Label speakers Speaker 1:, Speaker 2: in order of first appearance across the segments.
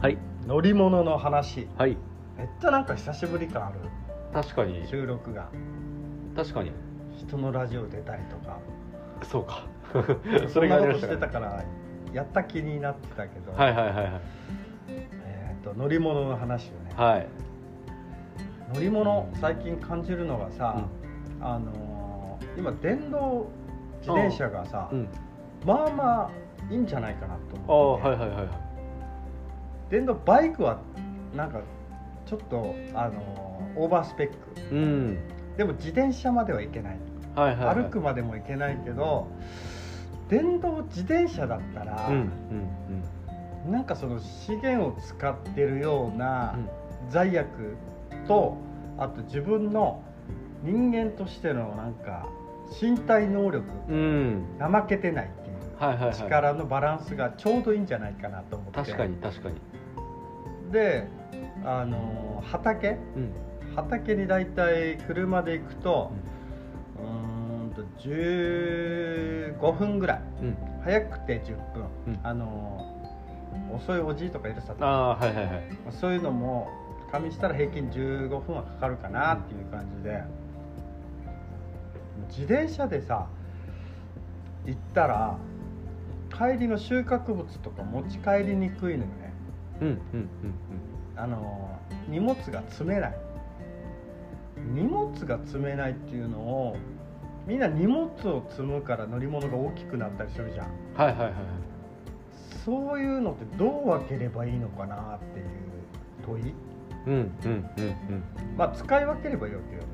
Speaker 1: はい。
Speaker 2: 乗り物の話。
Speaker 1: はい。
Speaker 2: めっちゃなんか久しぶり感ある。
Speaker 1: 確かに。
Speaker 2: 収録が。
Speaker 1: 確かに。
Speaker 2: 人のラジオ出たりとか。
Speaker 1: そうか。
Speaker 2: そ
Speaker 1: それ
Speaker 2: んなことして
Speaker 1: たか
Speaker 2: たからやった気になってたけど、
Speaker 1: はいはいはいはい。
Speaker 2: えー、と乗り物の話をね、
Speaker 1: はい。
Speaker 2: 乗り物最近感じるのがさ、あのー今電動自転車がさ、
Speaker 1: うん。
Speaker 2: まあまあいいんじゃないかなと
Speaker 1: ああ
Speaker 2: 思ってて、
Speaker 1: はいはいはいはい
Speaker 2: 電動バイクはなんかちょっと、あのーオーバースペック。
Speaker 1: うん。
Speaker 2: でも自転車まではいけない、
Speaker 1: はいはいはい。
Speaker 2: 歩くまでもいけないけど電動自転車だったら、
Speaker 1: うんうん
Speaker 2: なんかその資源を使ってるような
Speaker 1: うん。
Speaker 2: 罪悪とあと自分の人間としてのなんか身体能力
Speaker 1: うん。うん
Speaker 2: 怠けてないっていう力のバランスがちょうどいいんじゃないかなと思って。
Speaker 1: 確かに確かに
Speaker 2: であの畑？
Speaker 1: うん。
Speaker 2: 畑に大体車で行くとうーんと15分ぐらい。
Speaker 1: うん。
Speaker 2: 早くて10分、
Speaker 1: うん。
Speaker 2: あの遅いおじいとかいるさ
Speaker 1: ああはいはいはい。
Speaker 2: そういうのも加味したら平均15分はかかるかなっていう感じで。自転車でさ行ったら帰りの収穫物とか持ち帰りにくいのよね
Speaker 1: うんうんうん
Speaker 2: あの荷物が積めない。荷物が積めないっていうのをみんな荷物を積むから乗り物が大きくなったりするじゃん。
Speaker 1: うんはいはいはいはい。
Speaker 2: そういうのってどう分ければいいのかなっていう問い。
Speaker 1: うんうんうんうん。
Speaker 2: まあ使い分ければいいわけよね。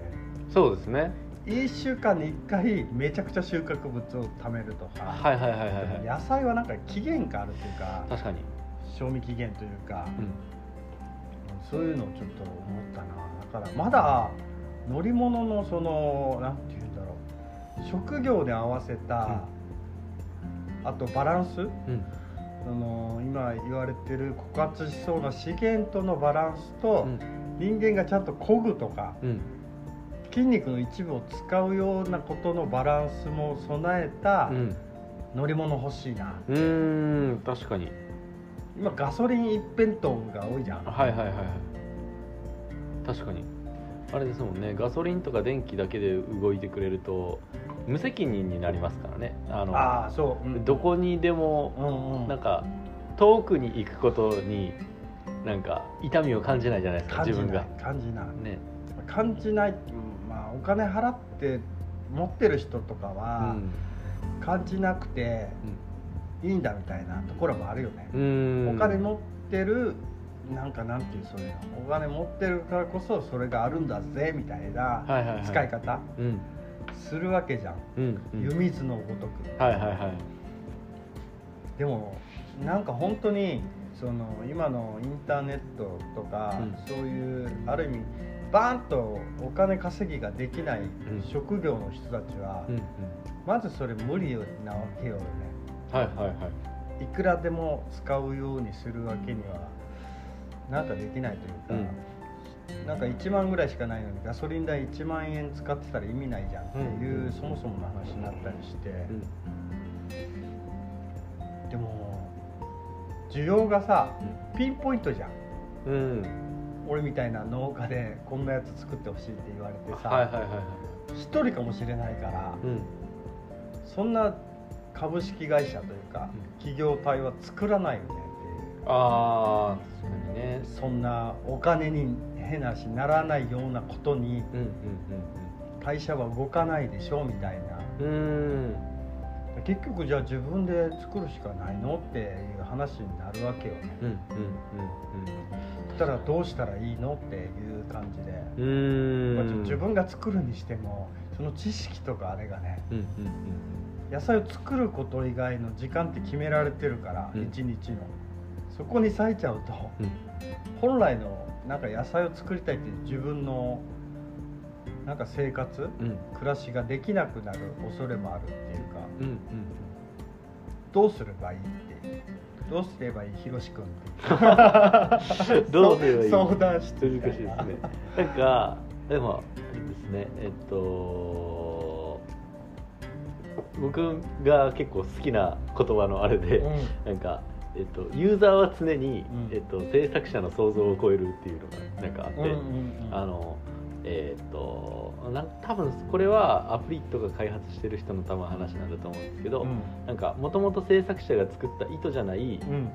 Speaker 1: そうですね。
Speaker 2: 1週間に1回めちゃくちゃ収穫物を貯めるとか、
Speaker 1: はいはいはいはいはい。
Speaker 2: 野菜はなんか期限があるというか。
Speaker 1: 確かに
Speaker 2: 賞味期限というか、
Speaker 1: うん。
Speaker 2: そういうのをちょっと思ったな。だからまだ乗り物のそのなんて言うんだろう。職業で合わせた、あとバランス？
Speaker 1: うん。
Speaker 2: その今言われてる枯渇しそうな資源とのバランスと、
Speaker 1: うん。
Speaker 2: 人間がちゃんと漕ぐとか
Speaker 1: うん。
Speaker 2: 筋肉の一部を使うようなことのバランスも備えた
Speaker 1: うん。
Speaker 2: 乗り物欲しいな、
Speaker 1: うーん確かに
Speaker 2: 今ガソリン一辺倒が多いじゃん、
Speaker 1: はいはいはいはい。確かに。あれですもんね。ガソリンとか電気だけで動いてくれると無責任になりますからね。あの
Speaker 2: ああそう、うん。
Speaker 1: どこにでも
Speaker 2: うんうん。
Speaker 1: なんか遠くに行くことになんか痛みを感じないじゃないですか自分が。
Speaker 2: 感じない。
Speaker 1: ね。
Speaker 2: 感じない、うんまあお金払って持ってる人とか
Speaker 1: う
Speaker 2: は
Speaker 1: ん。
Speaker 2: 感じなくていいんだみたいなところもあるよね、
Speaker 1: うん。
Speaker 2: お金持ってるなんかなんていうそういうのお金持ってるからこそそれがあるんだぜみたいな使い方
Speaker 1: うん。
Speaker 2: するわけじゃん、
Speaker 1: うんうん。
Speaker 2: 湯水のごとく。
Speaker 1: はいはいはい。
Speaker 2: でもなんか本当にその今のインターネットとか、
Speaker 1: うん。
Speaker 2: そういうある意味バーンとお金稼ぎができない
Speaker 1: ん
Speaker 2: 職業の人たちは、
Speaker 1: うんうん。
Speaker 2: まずそれ無理なわけよね
Speaker 1: はいはいはい。
Speaker 2: いくらでも使うようにするわけにはなんかできないというか、なんか1万ぐらいしかないのにガソリン代1万円使ってたら意味ないじゃんっていう、
Speaker 1: うん
Speaker 2: そもそもの話になったりして、でも需要がさピンポイントじゃん
Speaker 1: うん。うん。
Speaker 2: 俺みたいな農家でこんなやつ作ってほしいって言われてさ、
Speaker 1: はいはいはいはい。
Speaker 2: 一人かもしれないから、
Speaker 1: うん。
Speaker 2: そんな株式会社というか、企業体は作らないよねっていう。
Speaker 1: ああ確かにね。
Speaker 2: そんなお金に変なしならないようなことに
Speaker 1: うんうん
Speaker 2: 会社は動かないでしょみたいな。
Speaker 1: うん。うん
Speaker 2: 結局じゃあ自分で作るしかないのっていう話になるわけよね。
Speaker 1: うんうん
Speaker 2: そしたらどうしたらいいのっていう感じで、
Speaker 1: うん。うん
Speaker 2: まあ自分が作るにしてもその知識とかあれがね
Speaker 1: うんうん
Speaker 2: 野菜を作ること以外の時間って決められてるから、
Speaker 1: うん。
Speaker 2: 一日の。そこに割いちゃうと
Speaker 1: うん。
Speaker 2: 本来のなんか野菜を作りたいっていう自分のなんか生活
Speaker 1: うん。
Speaker 2: 暮らしができなくなる恐れもあるっていうか
Speaker 1: うんうん。
Speaker 2: どうすればいいってどうすればいいひろし君って。
Speaker 1: どうすればいい？
Speaker 2: 相談して
Speaker 1: 難しいですね。なんかでもですね。えっと僕が結構好きな言葉のあれで、
Speaker 2: うん。
Speaker 1: なんかえっと、ユーザーは常に、
Speaker 2: うん。
Speaker 1: えっと、制作者の想像を超えるっていうのがなんかあって、
Speaker 2: うんうんうん。
Speaker 1: あのえっとなん多分これはアプリとか開発してる人の多分話なんだと思うんですけど、
Speaker 2: うん。
Speaker 1: なんかもともと制作者が作った意図じゃない
Speaker 2: うん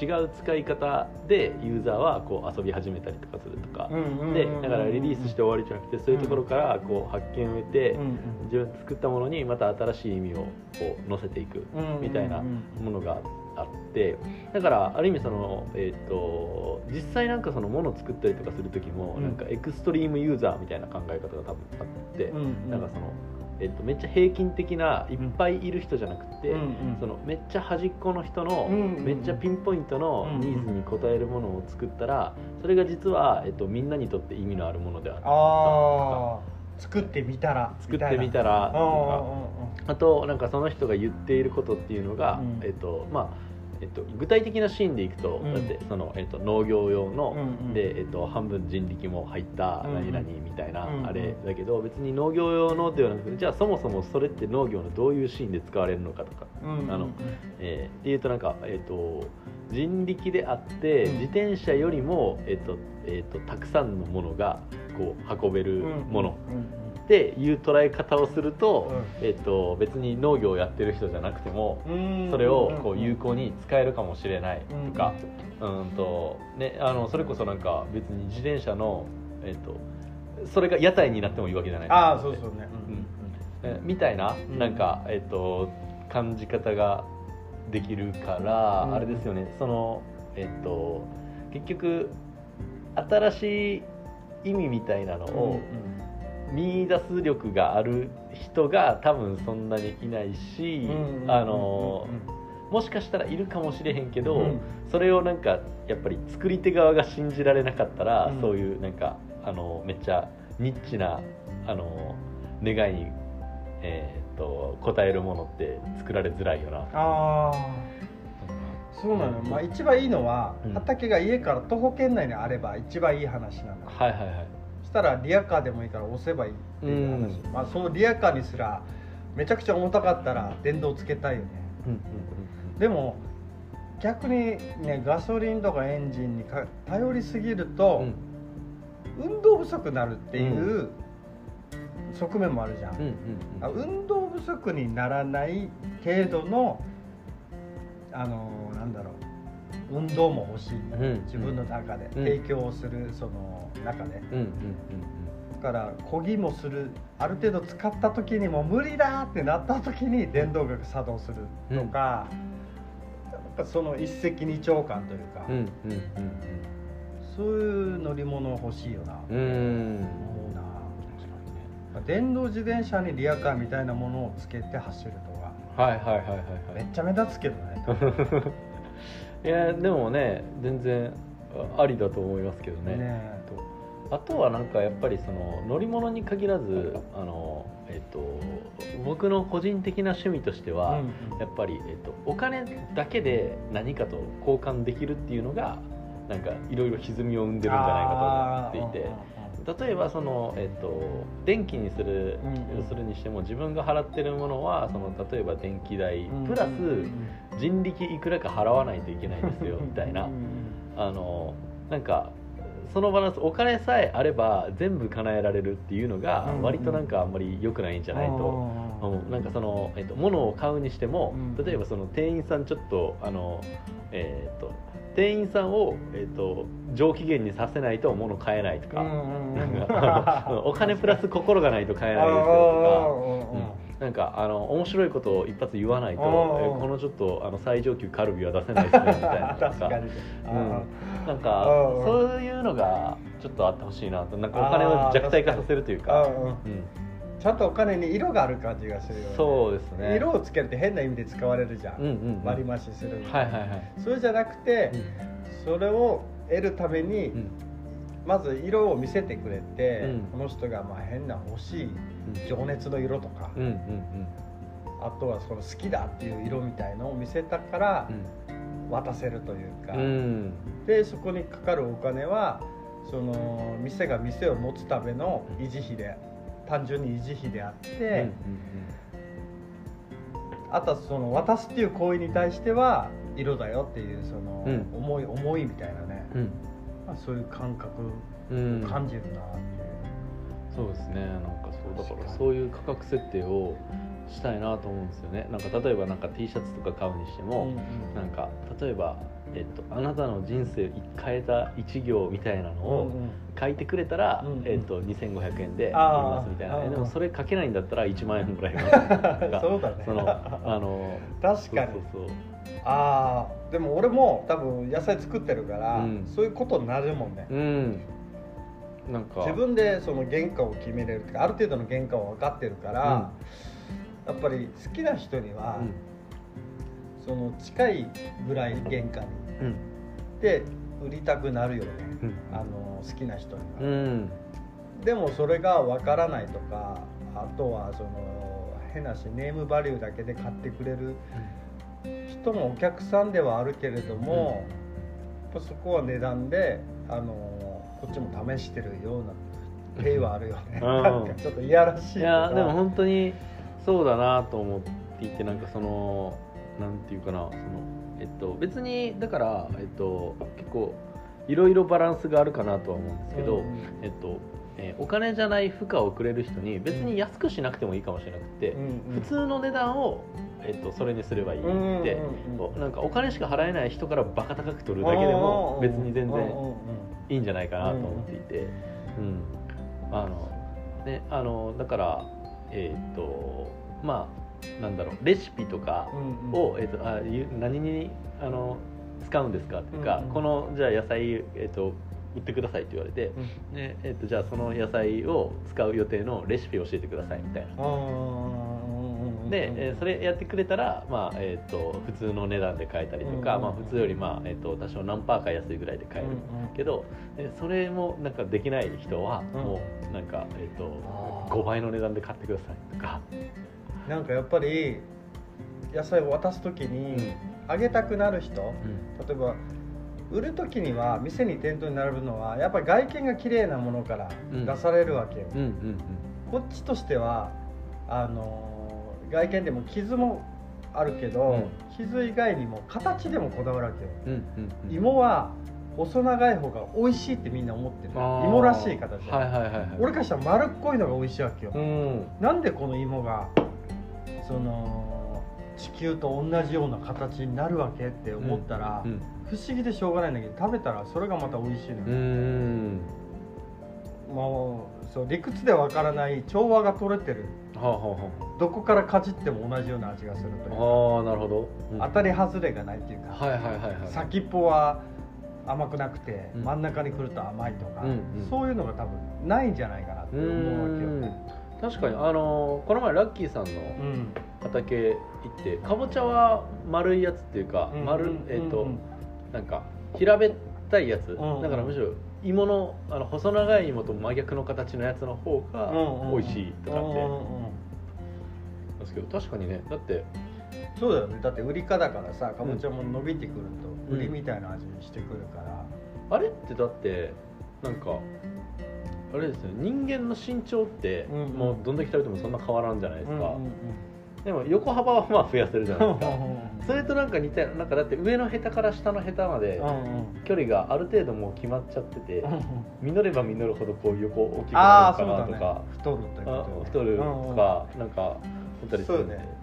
Speaker 1: 違う使い方でユーザーはこう遊び始めたりとかするとか、
Speaker 2: うん
Speaker 1: でだからリリースして終わりじゃなくてそういうところからこう発見を得て、自分で作ったものにまた新しい意味をこう乗せていく
Speaker 2: うん
Speaker 1: みたいな
Speaker 2: うん
Speaker 1: ものがあって。だからある意味その、えー、と実際なんかそのものを作ったりとかする時も、
Speaker 2: うん
Speaker 1: なんかエクストリームユーザーみたいな考え方が多分あって、なんかその、えー、とめっちゃ平均的ないっぱいいる人じゃなくて、
Speaker 2: うんうん。
Speaker 1: そのめっちゃ端っこの人の、
Speaker 2: うんうん
Speaker 1: めっちゃピンポイントのニーズに応えるものを作ったらそれが実は、えー、とみんなにとって意味のあるものである
Speaker 2: ああ作ってみたら
Speaker 1: 作ってみた
Speaker 2: ら
Speaker 1: らとか。あとなんかその人が言っていることっていうのが、
Speaker 2: うん。
Speaker 1: えっとまあえっと、具体的なシーンでいくと、
Speaker 2: うん。
Speaker 1: だってその、えっと、農業用の、
Speaker 2: うんうん
Speaker 1: で、えっと、半分人力も入った
Speaker 2: うんうん。
Speaker 1: 何々みたいな、
Speaker 2: うんうん。
Speaker 1: あれだけど別に農業用のではなくてじゃあそもそもそれって農業のどういうシーンで使われるのかとか、
Speaker 2: うん
Speaker 1: あのえーっていうとなんか、えっと、人力であって
Speaker 2: うん。
Speaker 1: 自転車よりも、えっとえっと、たくさんのものがこう運べるもの、っていう捉え方をすると,、えっと別に農業をやってる人じゃなくても
Speaker 2: うん。
Speaker 1: それをこう有効に使えるかもしれない
Speaker 2: うん
Speaker 1: とか、うん。とね、あのそれこそなんか別に自転車の、えっとそれが屋台になってもいいわけじゃない
Speaker 2: ああそうそう
Speaker 1: みたいな
Speaker 2: うん。
Speaker 1: なんか、えっと感じ方ができるから、
Speaker 2: うん。
Speaker 1: あれですよね。そのえっと結局新しい意味みたいなのを、見出す力がある人が多分そんなにいないし、あのもしかしたらいるかもしれへんけど、
Speaker 2: うん。
Speaker 1: それをなんかやっぱり作り手側が信じられなかったら、
Speaker 2: うん。
Speaker 1: そういうなんかあのめっちゃニッチなあの願いに、えー、と応えるものって作られづらいよな。
Speaker 2: ああそうなの、まあ、一番いいのは、
Speaker 1: うん。
Speaker 2: 畑が家から徒歩圏内にあれば一番いい話なの
Speaker 1: はいはいはい。
Speaker 2: そしたらリアカーでもいいから押せばいいっていう話、
Speaker 1: うん。
Speaker 2: まあ、そのリアカーにすらめちゃくちゃ重たかったら電動つけたいよね。
Speaker 1: うんうん
Speaker 2: でも逆にねガソリンとかエンジンにか頼りすぎると、
Speaker 1: うん。
Speaker 2: 運動不足になるっていう側面もあるじゃん、
Speaker 1: うんうんうん。
Speaker 2: あ運動不足にならない程度のあのなんだろう運動も欲しい、
Speaker 1: ん
Speaker 2: 自分の中で、
Speaker 1: うん。
Speaker 2: 提供するその中で。
Speaker 1: うんうんうん
Speaker 2: だから漕ぎもするある程度使った時にもう無理だってなった時に電動が作動するとか、やっぱその一石二鳥感というか、
Speaker 1: うんうんうん
Speaker 2: そういう乗り物欲しいよな、
Speaker 1: うん。うん
Speaker 2: 思うな電動自転車にリアカーみたいなものをつけて走るとか。
Speaker 1: はいはいはいはいはい。
Speaker 2: めっちゃ目立つけどね
Speaker 1: いやでもね全然ありだと思いますけどね。
Speaker 2: ね
Speaker 1: とあとはなんかやっぱりその乗り物に限らずあの、えっと僕の個人的な趣味としては、やっぱり、えっと、お金だけで何かと交換できるっていうのがなんかいろいろ歪みを生んでるんじゃないかと思っていて。例えばその、えっと、電気にする、するにしても自分が払ってるものはその例えば電気代プラス人力いくらか払わないといけないですよ みたいな。あのなんかそのバランスお金さえあれば全部叶えられるっていうのが
Speaker 2: うん。
Speaker 1: 割となんかあんまり良くないんじゃないと。思うなんかその、えっと、物を買うにしても
Speaker 2: うん。
Speaker 1: 例えばその店員さんちょっとあの、えっと店員さんを、えっと、上機嫌にさせないと物買えないとか、かお金プラス心がないと買えないですよとか。うんなんかあの面白いことを一発言わないとこのちょっとあの最上級カルビは出せないですねみたいな。と
Speaker 2: 確かに
Speaker 1: うん。なんか
Speaker 2: うん
Speaker 1: そういうのがちょっとあってほしいなと。なんかお金を弱体化させるというか、
Speaker 2: うん、ちゃんとお金に色がある感じがするよね。
Speaker 1: そうですね。
Speaker 2: 色をつけるって変な意味で使われるじゃん、
Speaker 1: うんうんうん。
Speaker 2: 割り増しする
Speaker 1: はいはいはい、
Speaker 2: それじゃなくて、それを得るために、
Speaker 1: うん。
Speaker 2: まず色を見せてくれて、
Speaker 1: うん。
Speaker 2: この人がまあ変な欲しい
Speaker 1: うん。
Speaker 2: 情熱の色とか、
Speaker 1: うんうん
Speaker 2: あとはその好きだっていう色みたいのを見せたから渡せるというか、
Speaker 1: うんうん。
Speaker 2: でそこにかかるお金はその店が店を持つための維持費で単純に維持費であって、あとはその渡すっていう行為に対しては色だよっていうその、
Speaker 1: うん。
Speaker 2: 思い思いみたいなね、
Speaker 1: うん。
Speaker 2: まあ、そういう感覚
Speaker 1: うん。
Speaker 2: を感じるなっていう、
Speaker 1: そうですね。なんかそうだか
Speaker 2: らに。
Speaker 1: そういう価格設定をしたいなと思うんですよね。なんか例えばなんか T シャツとか買うにしても、なんか例えば、えっと、あなたの人生変えた一行みたいなの
Speaker 2: うん
Speaker 1: を書いてくれたら、
Speaker 2: うんうん。
Speaker 1: えっと、2500円で売りますみたいな。でもそれ書けないんだったら1万円もらいます。とか
Speaker 2: そうだね。
Speaker 1: そのあの
Speaker 2: 確かに。
Speaker 1: そうそう
Speaker 2: ああでも俺も多分野菜作ってるから、
Speaker 1: うん。
Speaker 2: そういうことになるもんね、
Speaker 1: うん。なんか。
Speaker 2: 自分でその原価を決めれるある程度の原価を分かってるから、やっぱり好きな人には、その近いぐらい原価に。
Speaker 1: うん。うん
Speaker 2: で売りたくなるよね、
Speaker 1: うん。
Speaker 2: あの好きな人には、
Speaker 1: うん。
Speaker 2: でもそれが分からないとかあとはその変なしネームバリューだけで買ってくれる人もお客さんではあるけれども、やっぱそこは値段であのこっちも試してるような手はあるよね、
Speaker 1: うん。
Speaker 2: なんかちょっといやらしい
Speaker 1: いやでも本当にそうだなと思っていてなんかそのなんていうかなそのえっと別にだからえっと結構いろいろバランスがあるかなとは思うんですけど、
Speaker 2: うん。
Speaker 1: えっとえーお金じゃない負荷をくれる人に別に安くしなくてもいいかもしれなくて、
Speaker 2: うん
Speaker 1: 普通の値段を、えっと、それにすればいいって、
Speaker 2: うんうん
Speaker 1: なんかお金しか払えない人からバカ高く取るだけでも別に全然いいんじゃないかなと思っていて、うん。あのねあのだからえっ、とまあなんだろうレシピとか
Speaker 2: うんうん。
Speaker 1: を、えー、とあゆ何にあの使うんですかっていうか、
Speaker 2: うんうん。
Speaker 1: このじゃあ野菜、えー、と売ってくださいって言われて、
Speaker 2: うん。
Speaker 1: でえー、とじゃあその野菜を使う予定のレシピを教えてくださいみたいな。で、えーそれやってくれたら、まあえー、と普通の値段で買えたりとか、
Speaker 2: うん
Speaker 1: まあ、普通より、まあえー、と多少何パーか安いぐらいで買える
Speaker 2: うんうん
Speaker 1: けど、えそれもなんかできない人は、
Speaker 2: うん。
Speaker 1: もうなんか、えー、と
Speaker 2: あー。
Speaker 1: 5倍の値段で買ってくださいとか、
Speaker 2: なんかやっぱり野菜を渡す時にあげたくなる人、例えば売る時には店に店頭に並ぶのはやっぱり外見が綺麗なものから
Speaker 1: うん。
Speaker 2: 出されるわけよ、こっちとしてはあの外見でも傷もあるけど、
Speaker 1: うん。
Speaker 2: 傷以外にも形でもこだわるわけよ、芋は細長い方が美味しいってみんな思ってる。芋らしい形で、
Speaker 1: はいはいはいはい。
Speaker 2: 俺からしたら丸っこいのが美味しいわけよ、
Speaker 1: うん。
Speaker 2: なんでこの芋がその地球と同じような形になるわけって思ったら、
Speaker 1: うん
Speaker 2: 不思議でしょうがないんだけど食べたらそれがまた美味しいのよ、
Speaker 1: うん。
Speaker 2: もうそう理屈でわからない調和が取れてる。
Speaker 1: はあはあは
Speaker 2: どこからかじっても同じような味がするというか。
Speaker 1: ああなるほど、うん。
Speaker 2: 当たり外れがないっていうか、
Speaker 1: はいはいはいはい
Speaker 2: 先っぽは甘くなくて、
Speaker 1: うん。
Speaker 2: 真ん中に来ると甘いとか、
Speaker 1: うんうん。
Speaker 2: そういうのが多分ないんじゃないかなって
Speaker 1: う
Speaker 2: 思うわけよ。
Speaker 1: ん。
Speaker 2: ね。
Speaker 1: 確かにあのこの前ラッキーさんの
Speaker 2: うん。
Speaker 1: 畑行ってかぼちゃは丸いやつっていうか、
Speaker 2: うん。
Speaker 1: 丸
Speaker 2: うん。
Speaker 1: えっ、と、
Speaker 2: うん。
Speaker 1: なんか平べったいやつ、
Speaker 2: ん。
Speaker 1: だからむしろ芋のあの細長い芋と真逆の形のやつの方が美味しいとかってですけど確かにね。だって
Speaker 2: そうだよね。だって売りかだからさかぼちゃも伸びてくると
Speaker 1: うん
Speaker 2: 売りみたいな味にしてくるから、
Speaker 1: あれってだってなんかあれですよね。人間の身長って、もうどんだけ食べてもそんな変わらんじゃないですか、でも横幅はまあ増やせるじゃないですか。
Speaker 2: うん
Speaker 1: それとなんか似たなんかだって上のヘタから下のヘタまで
Speaker 2: うん
Speaker 1: 距離がある程度もう決まっちゃってて、実れば実るほどこう横大きくなるかなとか、
Speaker 2: 太ると
Speaker 1: 太るとか、なんか思ったりするんで。
Speaker 2: そうよね。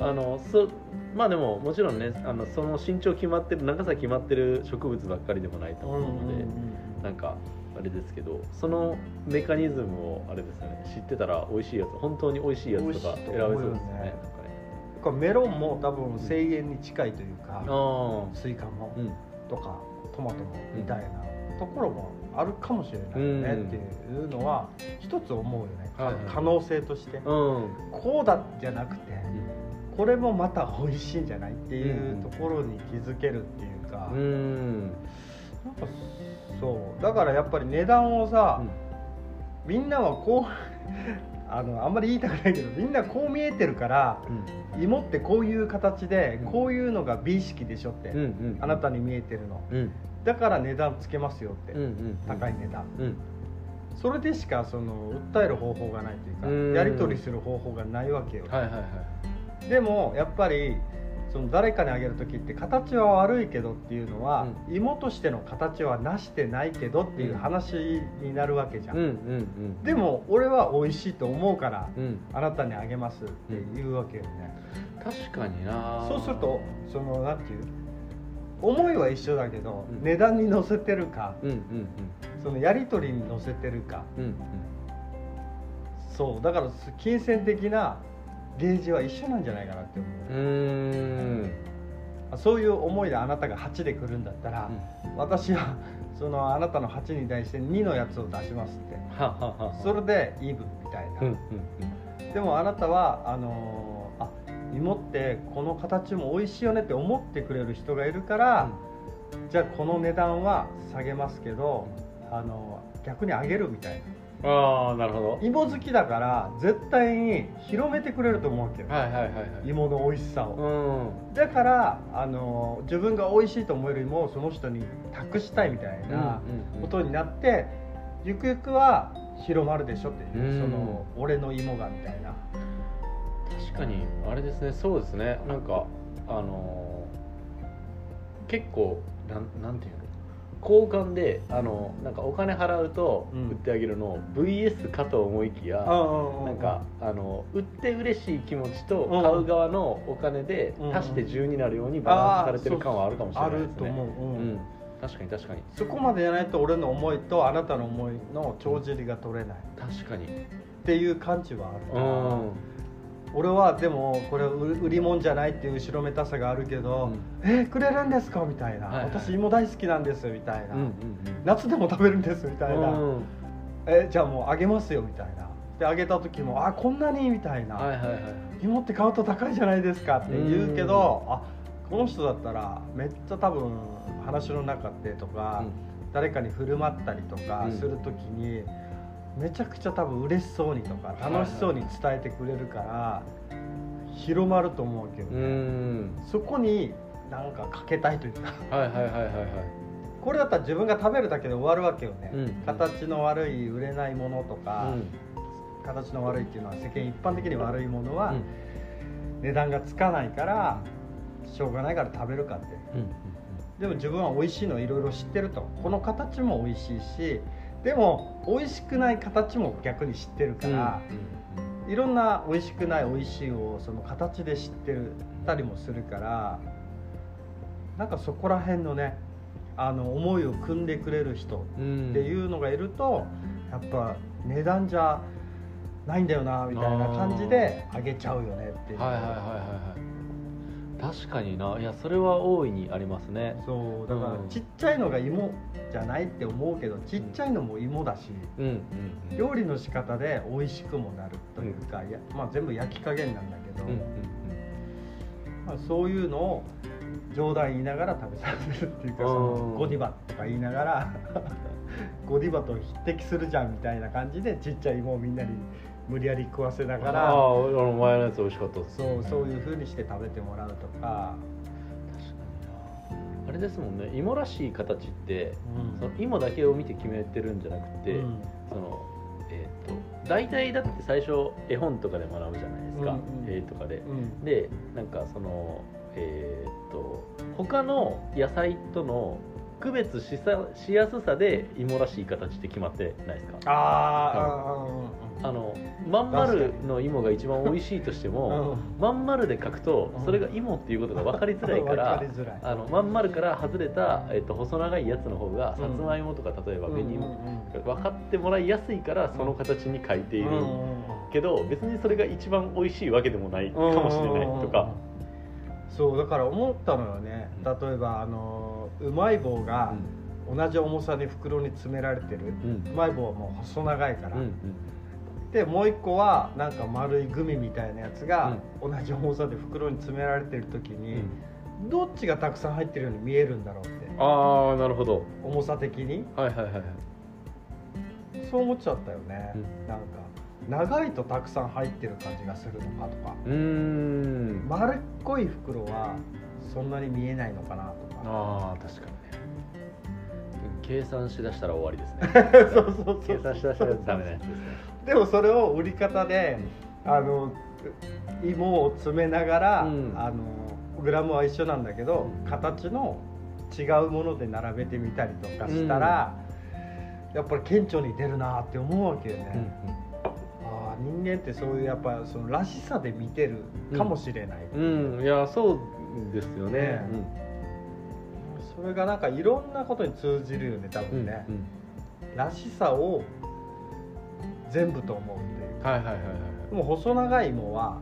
Speaker 1: あのそまあでももちろんねあのその身長決まってる長さ決まってる植物ばっかりでもないと思うので、なんかあれですけどそのメカニズムをあれですよね知ってたら美味しいやつ本当に美味しいやつとか選べそうですよね
Speaker 2: これメロンも多分声援に近いというか、
Speaker 1: なん
Speaker 2: スイカも
Speaker 1: あうん。
Speaker 2: とかトマトもみたいなところもあるかもしれないよね
Speaker 1: うん
Speaker 2: っていうのは一つ思うよね、
Speaker 1: はいはい。
Speaker 2: 可能性として、
Speaker 1: うん。
Speaker 2: こうだじゃなくてこれもまた美味しいんじゃないっていうところに気づけるっていうか、
Speaker 1: うん。
Speaker 2: なんかそう。だからやっぱり値段をさ、みんなはこう あのあんまり言いたくないけどみんなこう見えてるから芋ってこういう形で
Speaker 1: うん。
Speaker 2: こういうのが美意識でしょって、
Speaker 1: うんうん
Speaker 2: あなたに見えてるの。
Speaker 1: うん。
Speaker 2: だから値段つけますよって、
Speaker 1: うんうん。
Speaker 2: 高い値段。
Speaker 1: うん。
Speaker 2: それでしかその訴える方法がないというか
Speaker 1: うん。
Speaker 2: やり取りする方法がないわけよ、
Speaker 1: はいはいはい。
Speaker 2: でもやっぱりその誰かにあげる時って形は悪いけどっていうのは、うん、芋としての形はなしてないけどっていう話になるわけじゃん。うんうんうん、でも俺は美味しいと思うから、うん、あなたにあげますっていうわけよね、
Speaker 1: 確かにな。
Speaker 2: そうするとそのなんていう？思いは一緒だけど、値段に乗せてるか、うんうんうん、そのやり取りに乗せてるか、うんうん、そうだから金銭的なゲージは一緒なんじゃないかなって思う。うん。そういう思いであなたが8で来るんだったら、うん、私はそのあなたの8に対して2のやつを出しますって。それでイーブンみたいな、うんうんうん、でもあなたはあのー、あ芋ってこの形も美味しいよねって思ってくれる人がいるから、うん、じゃあこの値段は下げますけど、あのー、逆に上げるみたいな。
Speaker 1: ああなるほど。
Speaker 2: 芋好きだから絶対に広めてくれると思うけど、はいはいはいはい、芋の美味しさを、うん、だからあの自分が美味しいと思える芋をその人に託したいみたいなことになって、ゆくゆくは広まるでしょっていう、その俺の芋がみたいな。
Speaker 1: 確かにあれですね。そうですね。なんかあの結構なんなんていうの？交換であのなんかお金払うと売ってあげるの、うん、VS かと思いきや、なんかあの売って嬉しい気持ちと買う側のお金で足して10になるようにバランスされてる感はあるかもしれないですね。う、う。ん。確かに確かに。
Speaker 2: そこまでやらないと俺の思いとあなたの思いの帳尻が取れない。
Speaker 1: 確かに。っ
Speaker 2: ていう感じはあるな、俺はでもこれ売り物じゃないっていう後ろめたさがあるけど「うん、えくれるんですか?」みたいな、はいはい、私芋大好きなんです」みたいな、うんうんうん、夏でも食べるんです」みたいな「えじゃあもうあげますよ」みたいな。であげた時も「あこんなに?」みたいな、はいはいはい「芋って買うと高いじゃないですか」って言うけど、あこの人だったらめっちゃ多分話の中でとか、うん、誰かに振る舞ったりとかする時に。うんめちゃくちゃ多分嬉しそうにとか楽しそうに伝えてくれるから、広まると思うけどね。そこになんかかけたいというか。はいはいはいはいはい。これだったら自分が食べるだけで終わるわけよね、うん、形の悪い売れないものとか、うん、形の悪いっていうのは世間一般的に悪いものは値段がつかないからしょうがないから食べるかって、うん、でも自分は美味しいのいろいろ知ってると。この形も美味しいしでも美味しくない形も逆に知ってるから、うんうん、いろんな美味しくない美味しいをその形で知ってるたりもするからなんかそこら辺のねあの思いを汲んでくれる人っていうのがいると、やっぱ値段じゃないんだよなみたいな感じであげちゃうよねっていう。はいはいはいはい
Speaker 1: 確かにな。いやそれは大いにありますね。
Speaker 2: そうだからちっちゃいのが芋じゃないって思うけどちっちゃいのも芋だし、うんうんうん、料理の仕方で美味しくもなるというか、うん、やまあ、全部焼き加減なんだけど、うんうんうん、まあ、そういうのを冗談言いながら食べさせるっていうかそのゴディバとか言いながら ゴディバと匹敵するじゃんみたいな感じでちっちゃい芋をみんなに無理やり食わせながらあ
Speaker 1: あお前のやつ美味しかった
Speaker 2: そうそういうふうにして食べてもらうとか。確か
Speaker 1: にな。あれですもんね芋らしい形って、うん、その芋だけを見て決めてるんじゃなくて、うん、そのえっ、ー、と大体だって最初絵本とかで学ぶじゃないですか、うんうん、絵とかで、うん、でなんかそのえっ、ー、と他の野菜との区別しさしやすさで芋らしい形って決まってないですか？ああのまん丸の芋が一番美味しいとしても、まん丸で書くとそれが芋っていうことが分かりづらいから あのまん丸から外れた、えっと、細長いやつの方がさつまいもとか例えば紅芋分かってもらいやすいからその形に書いている。けど別にそれが一番美味しいわけでもないかもしれないとか。
Speaker 2: そうだから思ったのよね。例えばあのうまい棒が同じ重さに袋に詰められてる、うん、うまい棒はもう細長いから、うんうん、でもう一個はなんか丸いグミみたいなやつが同じ重さで袋に詰められてる時に、うん、どっちがたくさん入ってるように見えるんだろうって。
Speaker 1: ああなるほど。
Speaker 2: 重さ的に。はいはいはいそう思っちゃったよね、うん、なんか長いとたくさん入ってる感じがするのかとか。うん。丸っこい袋はそんなに見えないのかなとか。
Speaker 1: あ確かにね。計算しだしたら終わりですね。そうそうそう。計算しだしたらダメなやつですね
Speaker 2: でもそれを売り方で、あの芋を詰めながら、うん、あのグラムは一緒なんだけど形の違うもので並べてみたりとかしたら、やっぱり顕著に出るなって思うわけよね、うんうん、ああ人間ってそういうやっぱそのらしさで見てるかもしれない、
Speaker 1: うん、うん、いやそうですよね、ね
Speaker 2: うん、それがなんかいろんなことに通じるよね多分ね、うんうん、らしさを全部と思うっていうはいはいはいはい。でも細長い芋は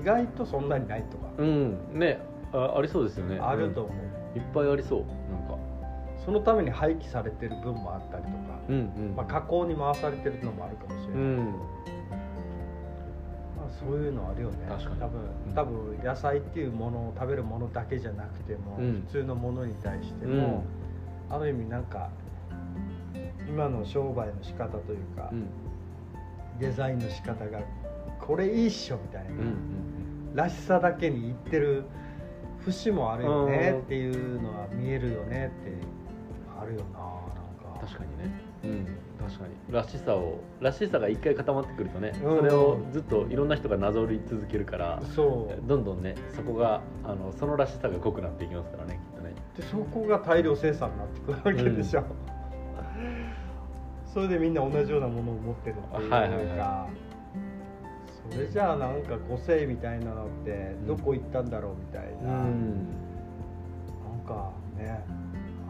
Speaker 2: 意外とそんなにないとか。
Speaker 1: うん。ねあありそうですよね。
Speaker 2: あると思
Speaker 1: う、いっぱいありそうなんか。
Speaker 2: そのために廃棄されてる分もあったりとか、うんうん。まあ、加工に回されてるのもあるかもしれない、うん。まあ、そういうのあるよね。確かに。多分多分野菜っていうものを食べるものだけじゃなくても、うん、普通のものに対しても、うん、ある意味なんか今の商売の仕方というか、デザインの仕方がこれいいっしょみたいな、らしさだけにいってる節もあるよねっていうのは見えるよねってあるよななん
Speaker 1: か。確かにね。うん。確かに。らしさをらしさが一回固まってくるとね、うん、それをずっといろんな人がなぞり続けるからそう。どんどんねそこがあのそのらしさが濃くなっていきますからねきっとね。
Speaker 2: でそこが大量生産になってくるわけでしょ、うん、それでみんな同じようなものを持ってるっていうか、はいはいはい。それじゃあなんか個性みたいなのってどこ行ったんだろうみたいな、うん、なんかね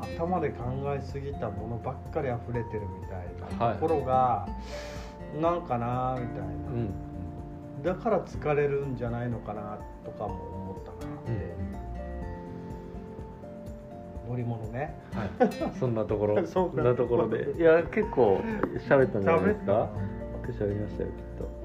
Speaker 2: 頭で考えすぎたものばっかり溢れてるみたいなところが、はい、なんかなみたいな、うん、だから疲れるんじゃないのかなとかも思ったなって、うん、乗り物ね、
Speaker 1: はい、そんなところ。そんなところで。いや結構喋ったんじゃないですか？喋りましたよきっと。